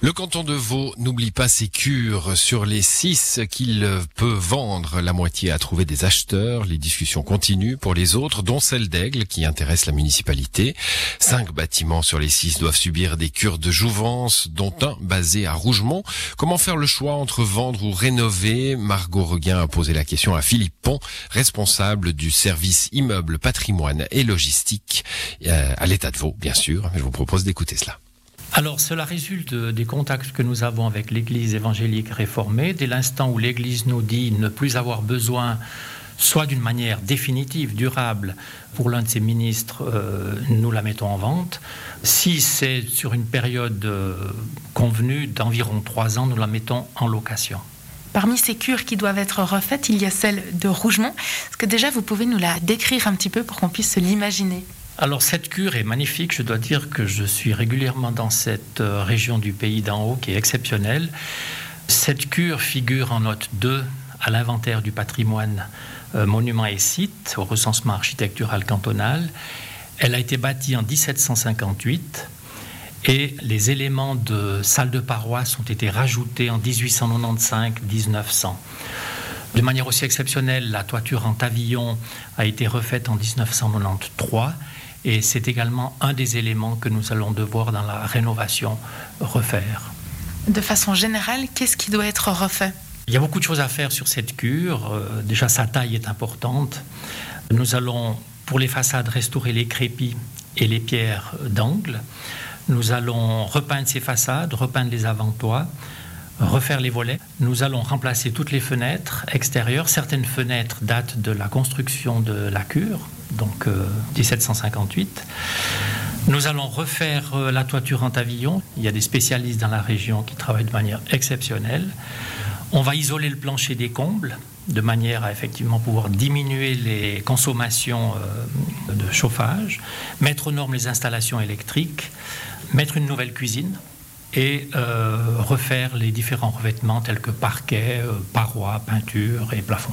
Le canton de Vaud n'oublie pas ses cures. Sur les six qu'il peut vendre, la moitié a trouvé des acheteurs. Les discussions continuent pour les autres, dont celle d'Aigle qui intéresse la municipalité. Cinq bâtiments sur les six doivent subir des cures de jouvence, dont un basé à Rougemont. Comment faire le choix entre vendre ou rénover? Margot Reguin a posé la question à Philippe Pont, responsable du service immeuble, patrimoine et logistique euh, à l'état de Vaud, bien sûr. Je vous propose d'écouter cela. Alors, cela résulte des contacts que nous avons avec l'Église évangélique réformée. Dès l'instant où l'Église nous dit ne plus avoir besoin, soit d'une manière définitive, durable, pour l'un de ses ministres, euh, nous la mettons en vente. Si c'est sur une période euh, convenue d'environ trois ans, nous la mettons en location. Parmi ces cures qui doivent être refaites, il y a celle de Rougemont. Est-ce que déjà vous pouvez nous la décrire un petit peu pour qu'on puisse se l'imaginer? Alors cette cure est magnifique, je dois dire que je suis régulièrement dans cette euh, région du pays d'en haut qui est exceptionnelle. Cette cure figure en note 2 à l'inventaire du patrimoine euh, monuments et sites au recensement architectural cantonal. Elle a été bâtie en 1758 et les éléments de salle de paroisse ont été rajoutés en 1895-1900. De manière aussi exceptionnelle, la toiture en pavillon a été refaite en 1993 et c'est également un des éléments que nous allons devoir dans la rénovation refaire. De façon générale, qu'est-ce qui doit être refait? Il y a beaucoup de choses à faire sur cette cure. Euh, déjà, sa taille est importante. Nous allons, pour les façades, restaurer les crépis et les pierres d'angle. Nous allons repeindre ces façades, repeindre les avant-toits, refaire les volets. Nous allons remplacer toutes les fenêtres extérieures. Certaines fenêtres datent de la construction de la cure, donc 1758. Euh, Nous allons refaire euh, la toiture en pavillon. Il y a des spécialistes dans la région qui travaillent de manière exceptionnelle. On va isoler le plancher des combles de manière à effectivement pouvoir diminuer les consommations euh, de chauffage, mettre aux normes les installations électriques, mettre une nouvelle cuisine et refaire les différents revêtements tels que parquet, parois, peinture et plafond.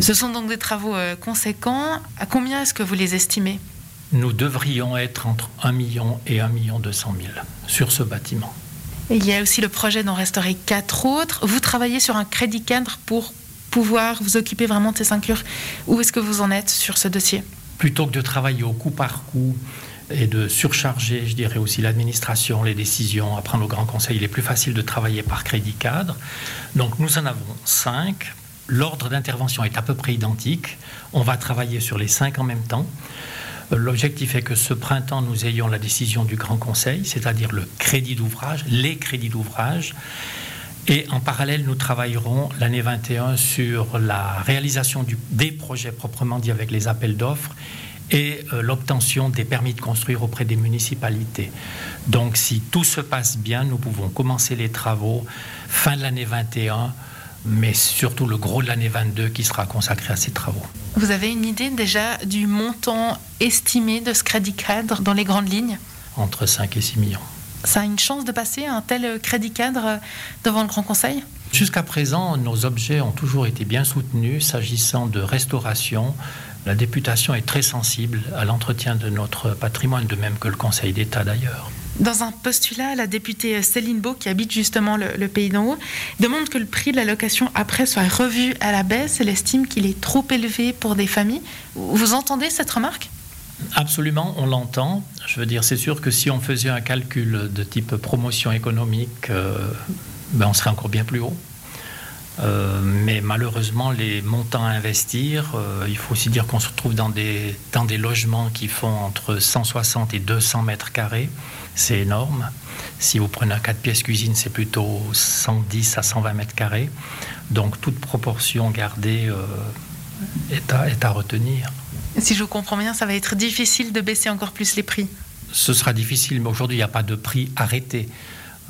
Ce sont donc des travaux euh, conséquents. À combien est-ce que vous les estimez? Nous devrions être entre 1 million et 1 million 200 000 sur ce bâtiment. il y a aussi le projet d'en restaurer quatre autres. Vous travaillez sur un crédit cadre pour pouvoir vous occuper vraiment de ces cinq cures. Où est-ce que vous en êtes sur ce dossier? Plutôt que de travailler au coup par coup et de surcharger, je dirais aussi l'administration, les décisions, à prendre au grand conseil, il est plus facile de travailler par crédit cadre. Donc nous en avons cinq L'ordre d'intervention est à peu près identique. On va travailler sur les cinq en même temps. L'objectif est que ce printemps, nous ayons la décision du Grand Conseil, c'est-à-dire le crédit d'ouvrage, les crédits d'ouvrage. Et en parallèle, nous travaillerons l'année 21 sur la réalisation des projets proprement dit avec les appels d'offres et euh, l'obtention des permis de construire auprès des municipalités. Donc si tout se passe bien, nous pouvons commencer les travaux fin de l'année 21 mais surtout le gros de l'année 22 qui sera consacré à ces travaux. Vous avez une idée déjà du montant estimé de ce crédit cadre dans les grandes lignes? Entre 5 et 6 millions. Ça a une chance de passer un tel crédit cadre devant le Grand Conseil? Jusqu'à présent, nos objets ont toujours été bien soutenus s'agissant de restauration. La députation est très sensible à l'entretien de notre patrimoine, de même que le Conseil d'État d'ailleurs. Dans un postulat, la députée Céline Beau, qui habite justement le, pays d'en haut, demande que le prix de la location après soit revu à la baisse. Elle estime qu'il est trop élevé pour des familles. Vous entendez cette remarque? Absolument, on l'entend. Je veux dire, c'est sûr que si on faisait un calcul de type promotion économique, euh, ben on serait encore bien plus haut. Euh, mais malheureusement, les montants à investir, euh, il faut aussi dire qu'on se retrouve dans des, dans des logements qui font entre 160 et 200 mètres carrés. C'est énorme. Si vous prenez un 4 pièces cuisine, c'est plutôt 110 à 120 mètres carrés. Donc toute proportion gardée euh, est, à, est à retenir. Si je vous comprends bien, ça va être difficile de baisser encore plus les prix. Ce sera difficile, mais aujourd'hui, il n'y a pas de prix arrêté.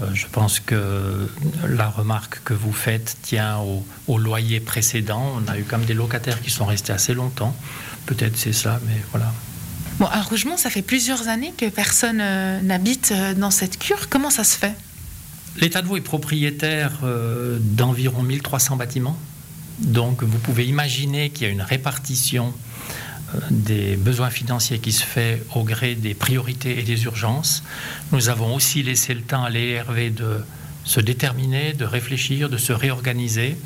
Euh, je pense que la remarque que vous faites tient au, loyer précédent. On a eu comme des locataires qui sont restés assez longtemps. Peut-être c'est ça, mais voilà. Bon, à Rougemont, ça fait plusieurs années que personne euh, n'habite euh, dans cette cure. Comment ça se fait? L'État de Vaud est propriétaire d'environ 1300 bâtiments. Donc vous pouvez imaginer qu'il y a une répartition des besoins financiers qui se fait au gré des priorités et des urgences. Nous avons aussi laissé le temps à l'ERV de se déterminer, de réfléchir, de se réorganiser.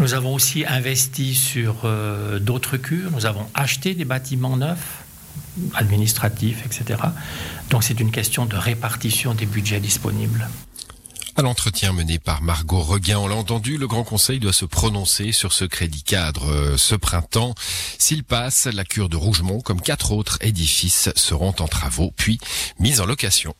Nous avons aussi investi sur euh, d'autres cures. Nous avons acheté des bâtiments neufs, administratifs, etc. Donc c'est une question de répartition des budgets disponibles. À l'entretien mené par Margot Reguin, on l'a entendu, le Grand Conseil doit se prononcer sur ce crédit cadre euh, ce printemps. S'il passe, la cure de Rougemont, comme quatre autres édifices, seront en travaux puis mis en location.